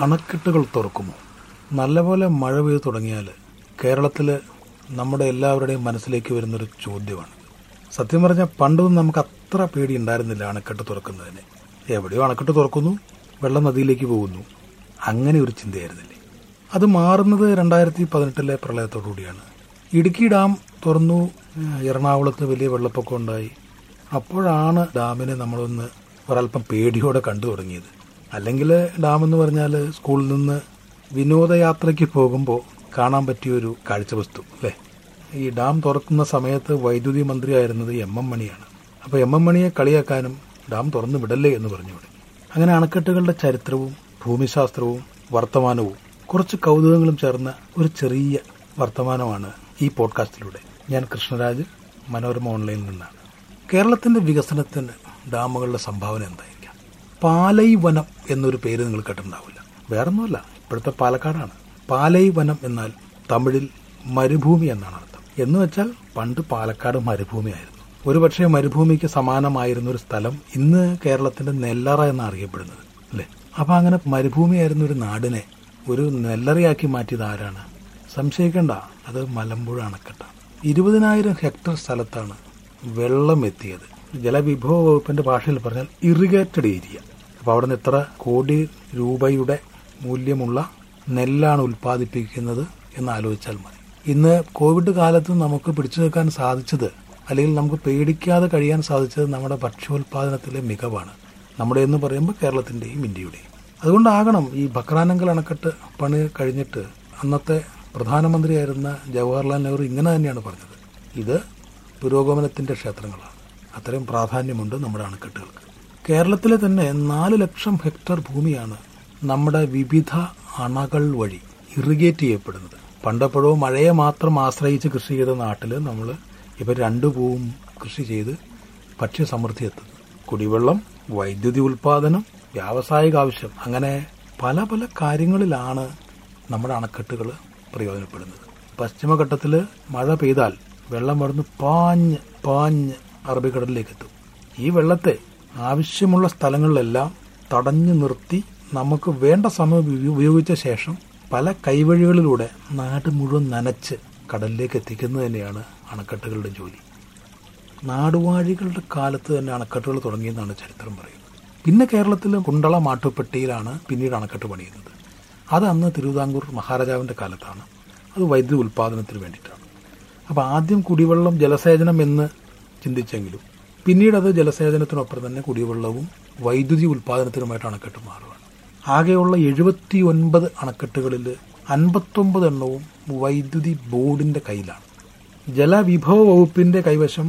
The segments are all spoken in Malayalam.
അണക്കെട്ടുകൾ തുറക്കുമോ? നല്ലപോലെ മഴ പെയ്തു തുടങ്ങിയാൽ കേരളത്തിൽ നമ്മുടെ എല്ലാവരുടെയും മനസ്സിലേക്ക് വരുന്നൊരു ചോദ്യമാണ്. സത്യം പറഞ്ഞാൽ പണ്ടൊന്നും നമുക്ക് അത്ര പേടി ഉണ്ടായിരുന്നില്ല അണക്കെട്ട് തുറക്കുന്നതിന്. എവിടെയോ അണക്കെട്ട് തുറക്കുന്നു വെള്ളം നദിയിലേക്ക് പോകുന്നു. അങ്ങനെ ഒരു ചിന്തയായിരുന്നില്ലേ? അത് മാറുന്നത് രണ്ടായിരത്തി പതിനെട്ടിലെ പ്രളയത്തോടുകൂടിയാണ് ഇടുക്കി ഡാം തുറന്നു എറണാകുളത്ത് വലിയ വെള്ളപ്പൊക്കം ഉണ്ടായി. അപ്പോഴാണ് ഡാമിനെ നമ്മളൊന്ന് ഒരല്പം പേടിയോടെ കണ്ടു തുടങ്ങിയത്. അല്ലെങ്കിൽ ഡാം എന്ന് പറഞ്ഞാൽ സ്കൂളിൽ നിന്ന് വിനോദയാത്രയ്ക്ക് പോകുമ്പോൾ കാണാൻ പറ്റിയൊരു കാഴ്ചവസ്തു അല്ലേ? ഈ ഡാം തുറക്കുന്ന സമയത്ത് വൈദ്യുതി മന്ത്രിയായിരുന്നത് എം എം മണിയാണ്. അപ്പോൾ എം എം മണിയെ കളിയാക്കാനും ഡാം തുറന്നു വിടല്ലേ എന്ന് പറഞ്ഞു തുടങ്ങി അങ്ങനെ അണക്കെട്ടുകളുടെ ചരിത്രവും ഭൂമിശാസ്ത്രവും വർത്തമാനവും കുറച്ച് കൗതുകങ്ങളും ചേർന്ന ഒരു ചെറിയ വർത്തമാനമാണ് ഈ പോഡ്കാസ്റ്റിലൂടെ. ഞാൻ കൃഷ്ണരാജ് മനോരമ ഓൺലൈനിൽ നിന്നാണ്. കേരളത്തിന്റെ വികസനത്തിന് ഡാമുകളുടെ സംഭാവന എന്തായിരിക്കാം പാലൈ വനം എന്നൊരു പേര് നിങ്ങൾ കേട്ടിട്ടുണ്ടാവില്ല. വേറൊന്നുമല്ല ഇപ്പോഴത്തെ പാലക്കാടാണ്. പാലൈവനം എന്നാൽ തമിഴിൽ മരുഭൂമി എന്നാണ് അർത്ഥം. എന്ന് വെച്ചാൽ പണ്ട് പാലക്കാട് മരുഭൂമിയായിരുന്നു. ഒരുപക്ഷെ മരുഭൂമിക്ക് സമാനമായിരുന്ന ഒരു സ്ഥലം ഇന്ന് കേരളത്തിന്റെ നെല്ലറ എന്നാണ് അറിയപ്പെടുന്നത് അല്ലേ? അപ്പൊ അങ്ങനെ മരുഭൂമിയായിരുന്ന ഒരു നാടിനെ ഒരു നെല്ലറയാക്കി മാറ്റിയത് ആരാണ്? സംശയിക്കേണ്ട അത് മലമ്പുഴ അണക്കെട്ടാണ്. ഇരുപതിനായിരം ഹെക്ടർ സ്ഥലത്താണ് വെള്ളം എത്തിയത് ജലവിഭവ വകുപ്പിന്റെ ഭാഷയിൽ പറഞ്ഞാൽ ഇറിഗേറ്റഡ് ഏരിയ. അപ്പൊ അവിടെ നിന്ന് എത്ര കോടി രൂപയുടെ മൂല്യമുള്ള നെല്ലാണ് ഉൽപ്പാദിപ്പിക്കുന്നത് എന്ന് ആലോചിച്ചാൽ മതി. ഇന്ന് കോവിഡ് കാലത്ത് നമുക്ക് പിടിച്ചു നിൽക്കാൻ സാധിച്ചത് അല്ലെങ്കിൽ നമുക്ക് പേടിക്കാതെ കഴിയാൻ സാധിച്ചത് നമ്മുടെ ഭക്ഷ്യോൽപാദനത്തിലെ മികവാണ്. നമ്മുടെ എന്ന് പറയുമ്പോൾ കേരളത്തിന്റെയും ഇന്ത്യയുടെയും. അതുകൊണ്ടാകണം ഈ ബക്രാനങ്കൽ അണക്കെട്ട് പണി കഴിഞ്ഞിട്ട് അന്നത്തെ പ്രധാനമന്ത്രിയായിരുന്ന ജവഹർലാൽ നെഹ്റു ഇങ്ങനെ തന്നെയാണ് പറഞ്ഞത്. ഇത് പുരോഗമനത്തിന്റെ ക്ഷേത്രങ്ങളാണ്. അത്രയും പ്രാധാന്യമുണ്ട് നമ്മുടെ അണക്കെട്ടുകൾക്ക്. കേരളത്തിലെ തന്നെ നാല് ലക്ഷം ഹെക്ടർ ഭൂമിയാണ് നമ്മുടെ വിവിധ അണകൾ വഴി ഇറിഗേറ്റ് ചെയ്യപ്പെടുന്നത്. പണ്ടെപ്പോഴോ മഴയെ മാത്രം ആശ്രയിച്ച് കൃഷി ചെയ്ത നാട്ടിൽ നമ്മൾ ഇപ്പം രണ്ടു പൂവും കൃഷി ചെയ്ത് ഭക്ഷ്യസമൃദ്ധി എത്തുന്നു. കുടിവെള്ളം വൈദ്യുതി ഉൽപാദനം വ്യാവസായിക ആവശ്യം അങ്ങനെ പല പല കാര്യങ്ങളിലാണ് നമ്മുടെ അണക്കെട്ടുകൾ പ്രയോജനപ്പെടുന്നത്. പശ്ചിമഘട്ടത്തിൽ മഴ പെയ്താൽ വെള്ളം വളർന്ന് പാഞ്ഞ് പാഞ്ഞ് അറബിക്കടലിലേക്ക് എത്തും. ഈ വെള്ളത്തെ ആവശ്യമുള്ള സ്ഥലങ്ങളിലെല്ലാം തടഞ്ഞു നിർത്തി നമുക്ക് വേണ്ട സമയം ഉപയോഗിച്ച ശേഷം പല കൈവഴികളിലൂടെ നാട് മുഴുവൻ നനച്ച് കടലിലേക്ക് എത്തിക്കുന്നത് തന്നെയാണ് അണക്കെട്ടുകളുടെ ജോലി. നാടുവാഴികളുടെ കാലത്ത് തന്നെ അണക്കെട്ടുകൾ തുടങ്ങിയെന്നാണ് ചരിത്രം പറയുന്നത്. പിന്നെ കേരളത്തിലെ കുണ്ടള മാട്ടുപ്പെട്ടിയിലാണ് പിന്നീട് അണക്കെട്ട് പണിയുന്നത്. അത് അന്ന് തിരുവിതാംകൂർ മഹാരാജാവിന്റെ കാലത്താണ്. അത് വൈദ്യുതി ഉൽപ്പാദനത്തിന് വേണ്ടിയിട്ടാണ്. അപ്പോൾ ആദ്യം കുടിവെള്ളം ജലസേചനം എന്ന് ചിന്തിച്ചെങ്കിലും പിന്നീട് അത് ജലസേചനത്തിനൊപ്പം തന്നെ കുടിവെള്ളവും വൈദ്യുതി ഉൽപാദനത്തിനുമായിട്ട് അണക്കെട്ട് മാറുകയാണ് ആകെയുള്ള എഴുപത്തി ഒൻപത് അണക്കെട്ടുകളിൽ അൻപത്തൊമ്പത് എണ്ണവും വൈദ്യുതി ബോർഡിന്റെ കയ്യിലാണ്. ജലവിഭവ വകുപ്പിന്റെ കൈവശം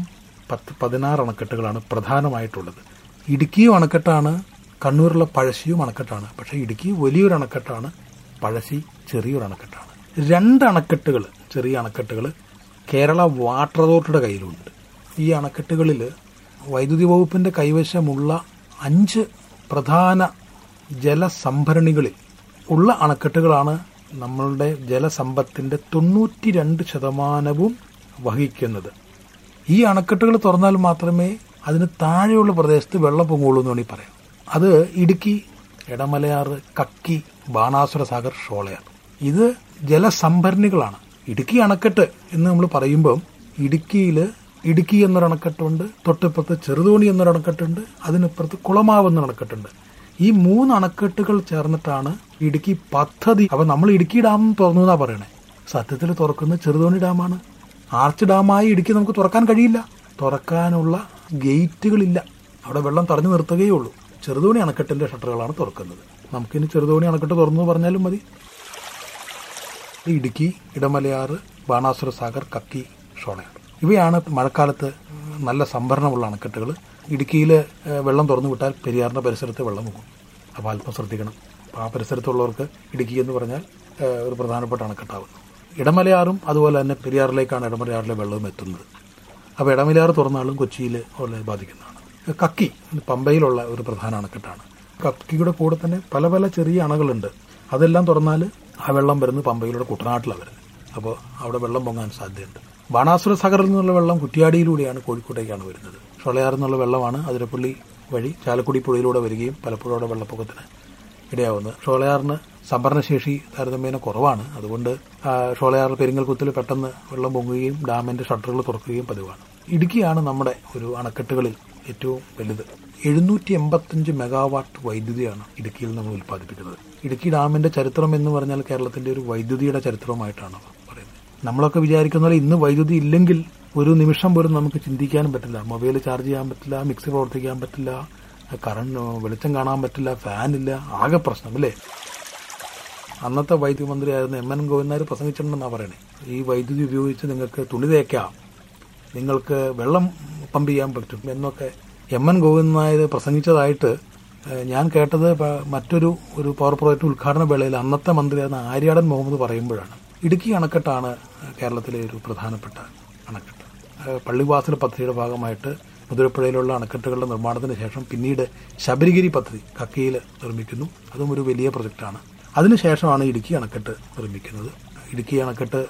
പത്ത് പതിനാറ് അണക്കെട്ടുകളാണ് പ്രധാനമായിട്ടുള്ളത്. ഇടുക്കിയും അണക്കെട്ടാണ് കണ്ണൂരിലെ പഴശ്ശിയും അണക്കെട്ടാണ്. പക്ഷേ ഇടുക്കി വലിയൊരു അണക്കെട്ടാണ് പഴശ്ശി ചെറിയൊരു അണക്കെട്ടാണ്. രണ്ട് അണക്കെട്ടുകൾ ചെറിയ അണക്കെട്ടുകൾ കേരള വാട്ടർ അതോറിറ്റിയുടെ കയ്യിലുണ്ട്. ഈ അണക്കെട്ടുകളിൽ വൈദ്യുതി വകുപ്പിന്റെ കൈവശമുള്ള അഞ്ച് പ്രധാന ജലസംഭരണികളിൽ ഉള്ള അണക്കെട്ടുകളാണ് നമ്മളുടെ ജലസമ്പത്തിന്റെ തൊണ്ണൂറ്റി രണ്ട് ശതമാനവും വഹിക്കുന്നത്. ഈ അണക്കെട്ടുകൾ തുറന്നാൽ മാത്രമേ അതിന് താഴെയുള്ള പ്രദേശത്ത് വെള്ളം പൊങ്ങുള്ളൂ എന്ന് വേണമെങ്കിൽ പറയാം. അത് ഇടുക്കി എടമലയാറ് കക്കി ബാണാസുര സാഗർ ഷോളയാർ. ഇത് ജലസംഭരണികളാണ്. ഇടുക്കി അണക്കെട്ട് എന്ന് നമ്മൾ പറയുമ്പം ഇടുക്കിയിൽ ഇടുക്കി എന്നൊരു അണക്കെട്ടുണ്ട് തൊട്ടിപ്പുറത്ത് ചെറുതോണി എന്നൊരു അണക്കെട്ടുണ്ട് അതിനിപ്പുറത്ത് കുളമാവ് എന്നൊരു അണക്കെട്ടുണ്ട്. ഈ മൂന്ന് അണക്കെട്ടുകൾ ചേർന്നിട്ടാണ് ഇടുക്കി പദ്ധതി. അപ്പൊ നമ്മൾ ഇടുക്കി ഡാം തുറന്നു എന്നാ പറയണേ? സത്യത്തിൽ തുറക്കുന്ന ചെറുതോണി ഡാമാണ്. ആർച്ച് ഡാമായി ഇടുക്കി നമുക്ക് തുറക്കാൻ കഴിയില്ല. തുറക്കാനുള്ള ഗേറ്റുകളില്ല. അവിടെ വെള്ളം തടഞ്ഞു നിർത്തുകയേ ഉള്ളൂ. ചെറുതോണി അണക്കെട്ടിന്റെ ഷട്ടറുകളാണ് തുറക്കുന്നത്. നമുക്കിനി ചെറുതോണി അണക്കെട്ട് തുറന്നു പറഞ്ഞാലും മതി. ഇടുക്കി ഇടമലയാറ് ബാണാസുര സാഗർ കക്കി ഷോളയാർ ഇവയാണ് മഴക്കാലത്ത് നല്ല സംഭരണമുള്ള അണക്കെട്ടുകൾ. ഇടുക്കിയിൽ വെള്ളം തുറന്നു വിട്ടാൽ പെരിയാറിന്റെ പരിസരത്ത് വെള്ളം പോകും അപ്പോൾ അല്പം ശ്രദ്ധിക്കണം. ആ പരിസരത്തുള്ളവർക്ക് ഇടുക്കി എന്ന് പറഞ്ഞാൽ ഒരു പ്രധാനപ്പെട്ട അണക്കെട്ടാവുന്നു ഇടമലയാറും അതുപോലെ തന്നെ പെരിയാറിലേക്കാണ് ഇടമലയാറിലെ വെള്ളവും എത്തുന്നത്. അപ്പോൾ ഇടമലയാറ് തുറന്നാലും കൊച്ചിയിൽ ഉള്ള ബാധിക്കുന്നതാണ്. കക്കി പമ്പയിലുള്ള ഒരു പ്രധാന അണക്കെട്ടാണ്. കക്കിയുടെ കൂടെ തന്നെ പല പല ചെറിയ അണകളുണ്ട്. അതെല്ലാം തുറന്നാൽ ആ വെള്ളം വരുന്നത് പമ്പയിലൂടെ കുട്ടനാട്ടിലാണ് വരുന്നത്. അപ്പോൾ അവിടെ വെള്ളം പൊങ്ങാൻ സാധ്യതയുണ്ട്. ബാണാസുര സാഗറിൽ നിന്നുള്ള വെള്ളം കുറ്റിയാടിയിലൂടെയാണ് കോഴിക്കോട്ടേക്കാണ് വരുന്നത്. ഷൊളയാറിൽ നിന്നുള്ള വെള്ളമാണ് അതിരപ്പള്ളി വഴി ചാലക്കുടി പുഴയിലൂടെ വരികയും പലപ്പോഴും വെള്ളപ്പൊക്കത്തിന് ഇടയാവുന്നത്. ഷോളയാറിന് സംഭരണശേഷി താരതമ്യേന കുറവാണ്. അതുകൊണ്ട് ഷോളയാർ പെരിങ്ങൽകുത്തിൽ പെട്ടെന്ന് വെള്ളം പൊങ്ങുകയും ഡാമിന്റെ ഷട്ടറുകൾ തുറക്കുകയും പതിവാണ്. ഇടുക്കിയാണ് നമ്മുടെ ഒരു അണക്കെട്ടുകളിൽ ഏറ്റവും വലുത്. എഴുന്നൂറ്റി എൺപത്തിയഞ്ച് മെഗാവാട്ട് വൈദ്യുതിയാണ് ഇടുക്കിയിൽ നമ്മൾ ഉൽപ്പാദിപ്പിക്കുന്നത്. ഇടുക്കി ഡാമിന്റെ ചരിത്രം എന്ന് പറഞ്ഞാൽ കേരളത്തിന്റെ ഒരു വൈദ്യുതിയുടെ ചരിത്രമായിട്ടാണ് നമ്മളൊക്കെ വിചാരിക്കുന്ന പോലെ ഇന്ന് വൈദ്യുതി ഇല്ലെങ്കിൽ ഒരു നിമിഷം പോലും നമുക്ക് ചിന്തിക്കാനും പറ്റില്ല. മൊബൈൽ ചാർജ് ചെയ്യാൻ പറ്റില്ല മിക്സി പ്രവർത്തിക്കാൻ പറ്റില്ല കറണ്ട് വെളിച്ചം കാണാൻ പറ്റില്ല ഫാനില്ല ആകെ പ്രശ്നം അല്ലേ? അന്നത്തെ വൈദ്യുതി മന്ത്രിയായിരുന്ന എം എൻ ഗോവിന്ദാർ പ്രസംഗിച്ചിട്ടുണ്ടെന്നാണ് പറയണേ. ഈ വൈദ്യുതി ഉപയോഗിച്ച് നിങ്ങൾക്ക് തുണി തേക്കാം നിങ്ങൾക്ക് വെള്ളം പമ്പ് ചെയ്യാൻ പറ്റും എന്നൊക്കെ എം എൻ ഗോവിന്ദൻ നായർ പ്രസംഗിച്ചതായിട്ട് ഞാൻ കേട്ടത് മറ്റൊരു ഒരു പവർ പ്രോജക്ട് ഉദ്ഘാടന വേളയിൽ അന്നത്തെ മന്ത്രിയായിരുന്ന ആര്യാടൻ മുഹമ്മദ് പറയുമ്പോഴാണ്. ഇടുക്കി അണക്കെട്ടാണ് കേരളത്തിലെ ഒരു പ്രധാനപ്പെട്ട അണക്കെട്ട്. പള്ളിവാസൽ പദ്ധതിയുടെ ഭാഗമായിട്ട് മുതിരപ്പുഴയിലുള്ള അണക്കെട്ടുകളുടെ നിർമ്മാണത്തിന് ശേഷം പിന്നീട് ശബരിഗിരി പദ്ധതി കക്കയിൽ നിർമ്മിക്കുന്നു. അതും ഒരു വലിയ പ്രൊജക്റ്റാണ്. അതിനുശേഷമാണ് ഇടുക്കി അണക്കെട്ട് നിർമ്മിക്കുന്നത്. ഇടുക്കി അണക്കെട്ട്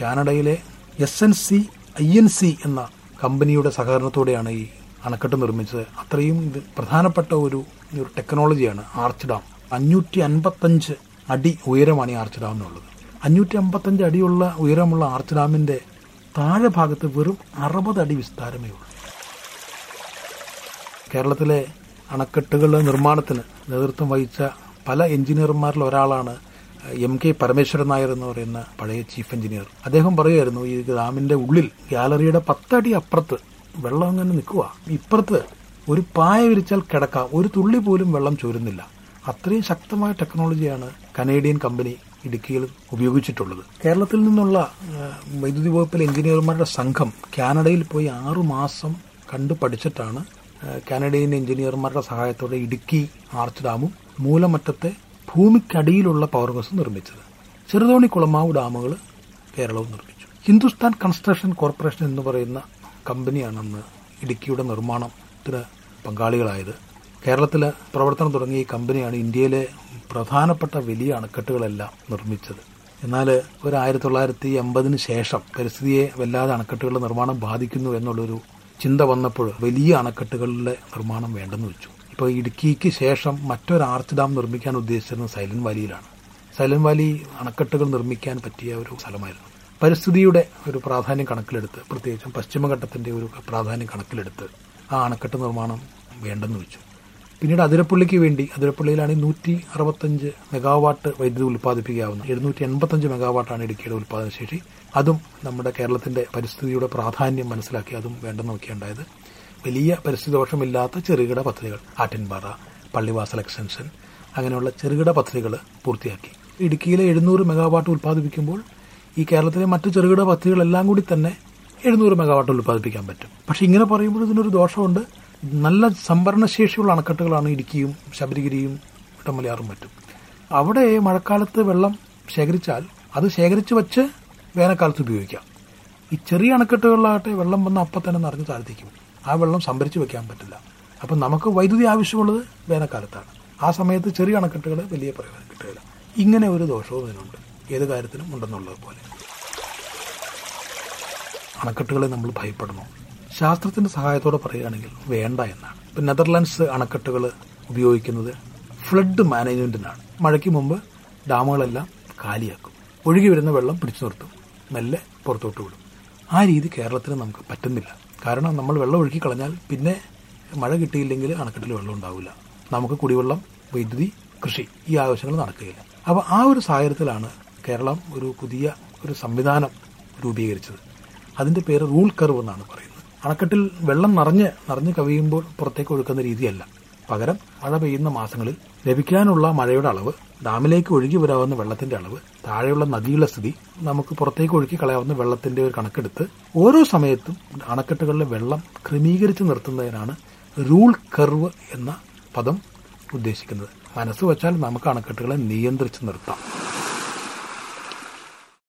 കാനഡയിലെ S N C I N C എന്ന കമ്പനിയുടെ സഹകരണത്തോടെയാണ് ഈ അണക്കെട്ട് നിർമ്മിച്ചത്. അത്രയും പ്രധാനപ്പെട്ട ഒരു ഒരു ടെക്നോളജിയാണ് ആർച്ച് ഡാം. അഞ്ഞൂറ്റി അൻപത്തഞ്ച് അടി ഉയരമാണ് ഈ ആർച്ച് ഡാം എന്നുള്ളത്. അഞ്ഞൂറ്റി അമ്പത്തഞ്ച് അടിയുള്ള ഉയരമുള്ള ആർച്ച് ഡാമിന്റെ താഴെ ഭാഗത്ത് വെറും അറുപത് അടി വിസ്താരമേ ഉള്ളൂ. കേരളത്തിലെ അണക്കെട്ടുകളുടെ നിർമ്മാണത്തിന് നേതൃത്വം വഹിച്ച പല എഞ്ചിനീയർമാരിൽ ഒരാളാണ് എം കെ പരമേശ്വരൻ നായർ എന്ന് പറയുന്ന പഴയ ചീഫ് എഞ്ചിനീയർ. അദ്ദേഹം പറയുമായിരുന്നു ഈ ഡാമിന്റെ ഉള്ളിൽ ഗാലറിയുടെ പത്തടി അപ്പുറത്ത് വെള്ളം അങ്ങനെ നിൽക്കുക ഇപ്പുറത്ത് ഒരു പായ വിരിച്ചാൽ കിടക്കാം ഒരു തുള്ളി പോലും വെള്ളം ചോരുന്നില്ല. അത്രയും ശക്തമായ ടെക്നോളജിയാണ് കനേഡിയൻ കമ്പനി ഇടുക്കിയിൽ ഉപയോഗിച്ചിട്ടുള്ളത്. കേരളത്തിൽ നിന്നുള്ള വൈദ്യുതി വകുപ്പിലെ എഞ്ചിനീയർമാരുടെ സംഘം കാനഡയിൽ പോയി ആറു മാസം കണ്ടു പഠിച്ചിട്ടാണ് കാനഡയിലെ എഞ്ചിനീയർമാരുടെ സഹായത്തോടെ ഇടുക്കി ആർച്ച് ഡാമും മൂലമറ്റത്തെ ഭൂമിക്കടിയിലുള്ള പവർ ഹൗസ് നിർമ്മിച്ചത്. ചെറുതോണി കുളമാവ് ഡാമുകൾ കേരളവും നിർമ്മിച്ചു. ഹിന്ദുസ്ഥാൻ കൺസ്ട്രക്ഷൻ കോർപ്പറേഷൻ എന്ന് പറയുന്ന കമ്പനിയാണ് അന്ന് ഇടുക്കിയുടെ നിർമ്മാണത്തിന് പങ്കാളികളായത്. കേരളത്തിൽ പ്രവർത്തനം തുടങ്ങിയ ഈ കമ്പനിയാണ് ഇന്ത്യയിലെ പ്രധാനപ്പെട്ട വലിയ അണക്കെട്ടുകളെല്ലാം നിർമ്മിച്ചത്. എന്നാൽ ഒരു ആയിരത്തി തൊള്ളായിരത്തി എൺപതിന് ശേഷം പരിസ്ഥിതിയെ വല്ലാതെ അണക്കെട്ടുകളുടെ നിർമ്മാണം ബാധിക്കുന്നു എന്നുള്ളൊരു ചിന്ത വന്നപ്പോൾ വലിയ അണക്കെട്ടുകളുടെ നിർമ്മാണം വേണ്ടെന്ന് വെച്ചു. ഇപ്പോൾ ഇടുക്കിക്ക് ശേഷം മറ്റൊരു ആർച്ച് ഡാം നിർമ്മിക്കാൻ ഉദ്ദേശിച്ചിരുന്നത് സൈലന്റ് വാലിയിലാണ്. സൈലന്റ് വാലി അണക്കെട്ടുകൾ നിർമ്മിക്കാൻ പറ്റിയ ഒരു സ്ഥലമായിരുന്നു. പരിസ്ഥിതിയുടെ ഒരു പ്രാധാന്യം കണക്കിലെടുത്ത് പ്രത്യേകിച്ചും പശ്ചിമഘട്ടത്തിന്റെ ഒരു പ്രാധാന്യം കണക്കിലെടുത്ത് ആ അണക്കെട്ട് നിർമ്മാണം വേണ്ടെന്ന് വെച്ചു. പിന്നീട് അതിരപ്പള്ളിക്ക് വേണ്ടി അതിരപ്പള്ളിയിലാണ് നൂറ്റി അറുപത്തഞ്ച് മെഗാവാട്ട് വൈദ്യുതി ഉൽപ്പാദിപ്പിക്കാവുന്നത്. എഴുന്നൂറ്റി എൺപത്തഞ്ച് മെഗാവാട്ടാണ് ഇടുക്കിയുടെ ഉൽപ്പാദനശേഷി അതും നമ്മുടെ കേരളത്തിന്റെ പരിസ്ഥിതിയുടെ പ്രാധാന്യം മനസ്സിലാക്കി അതും വേണ്ടെന്ന് നോക്കിയുണ്ടായത് വലിയ പരിസ്ഥിതി ദോഷമില്ലാത്ത ചെറുകിട പദ്ധതികൾ. ആറ്റിൻപാറ പള്ളിവാസൽ എക്സ്റ്റൻഷൻ അങ്ങനെയുള്ള ചെറുകിട പദ്ധതികൾ പൂർത്തിയാക്കി. ഇടുക്കിയിലെ എഴുന്നൂറ് മെഗാവാട്ട് ഉൽപ്പാദിപ്പിക്കുമ്പോൾ ഈ കേരളത്തിലെ മറ്റു ചെറുകിട പദ്ധതികളെല്ലാം കൂടി തന്നെ എഴുന്നൂറ് മെഗാവാട്ട് ഉൽപ്പാദിപ്പിക്കാൻ പറ്റും. പക്ഷെ ഇങ്ങനെ പറയുമ്പോൾ ഇതിനൊരു ദോഷമുണ്ട്. നല്ല സംഭരണശേഷിയുള്ള അണക്കെട്ടുകളാണ് ഇടുക്കിയും ശബരിഗിരിയും ഇട്ടമലയാറും മറ്റും. അവിടെ മഴക്കാലത്ത് വെള്ളം ശേഖരിച്ചാൽ അത് ശേഖരിച്ച് വച്ച് വേനൽക്കാലത്ത് ഉപയോഗിക്കാം. ഈ ചെറിയ അണക്കെട്ടുകളിലാകട്ടെ വെള്ളം വന്ന അപ്പം തന്നെ നിറഞ്ഞ് താഴ്ത്തിക്കും. ആ വെള്ളം സംഭരിച്ച് വെക്കാൻ പറ്റില്ല. അപ്പം നമുക്ക് വൈദ്യുതി ആവശ്യമുള്ളത് വേനൽക്കാലത്താണ്. ആ സമയത്ത് ചെറിയ അണക്കെട്ടുകൾ വലിയ പ്രയോജനം കിട്ടുകയില്ല. ഇങ്ങനെ ഒരു ദോഷവും ഇതിനുണ്ട്. ഏത് കാര്യത്തിനും ഉണ്ടെന്നുള്ളത് പോലെ. അണക്കെട്ടുകളെ നമ്മൾ ഭയപ്പെടണോ ശാസ്ത്രത്തിന്റെ സഹായത്തോടെ പറയുകയാണെങ്കിൽ വേണ്ട എന്നാണ്. ഇപ്പം നെതർലാൻഡ്സ് അണക്കെട്ടുകൾ ഉപയോഗിക്കുന്നത് ഫ്ലഡ് മാനേജ്മെന്റിനാണ്. മഴയ്ക്ക് മുമ്പ് ഡാമുകളെല്ലാം കാലിയാക്കും. ഒഴുകി വരുന്ന വെള്ളം പിടിച്ചു നിർത്തും. മെല്ലെ പുറത്തോട്ട് വിടും. ആ രീതി കേരളത്തിന് നമുക്ക് പറ്റുന്നില്ല. കാരണം നമ്മൾ വെള്ളം ഒഴുക്കി കളഞ്ഞാൽ പിന്നെ മഴ കിട്ടിയില്ലെങ്കിൽ അണക്കെട്ടിൽ വെള്ളം ഉണ്ടാവില്ല. നമുക്ക് കുടിവെള്ളം വൈദ്യുതി കൃഷി ഈ ആവശ്യങ്ങൾ നടക്കുകയില്ല. അപ്പോൾ ആ ഒരു സാഹചര്യത്തിലാണ് കേരളം ഒരു പുതിയ ഒരു സംവിധാനം രൂപീകരിച്ചത്. അതിന്റെ പേര് റൂൾ കർവ് എന്നാണ് പറയുന്നത്. അണക്കെട്ടിൽ വെള്ളം നിറഞ്ഞ് നിറഞ്ഞ് കവിയുമ്പോൾ പുറത്തേക്ക് ഒഴുക്കുന്ന രീതിയല്ല. പകരം മഴ പെയ്യുന്ന മാസങ്ങളിൽ ലഭിക്കാനുള്ള മഴയുടെ അളവ് ഡാമിലേക്ക് ഒഴുകി വരാവുന്ന വെള്ളത്തിന്റെ അളവ് താഴെയുള്ള നദിയുടെ സ്ഥിതി നമുക്ക് പുറത്തേക്ക് ഒഴുക്കി കളയാവുന്ന വെള്ളത്തിന്റെ ഒരു കണക്കെടുത്ത് ഓരോ സമയത്തും അണക്കെട്ടുകളിലെ വെള്ളം ക്രമീകരിച്ച് നിർത്തുന്നതിനാണ് റൂൾ കർവ് എന്ന പദം ഉദ്ദേശിക്കുന്നത്. മനസ്സ് വച്ചാൽ നമുക്ക് അണക്കെട്ടുകളെ നിയന്ത്രിച്ച് നിർത്താം.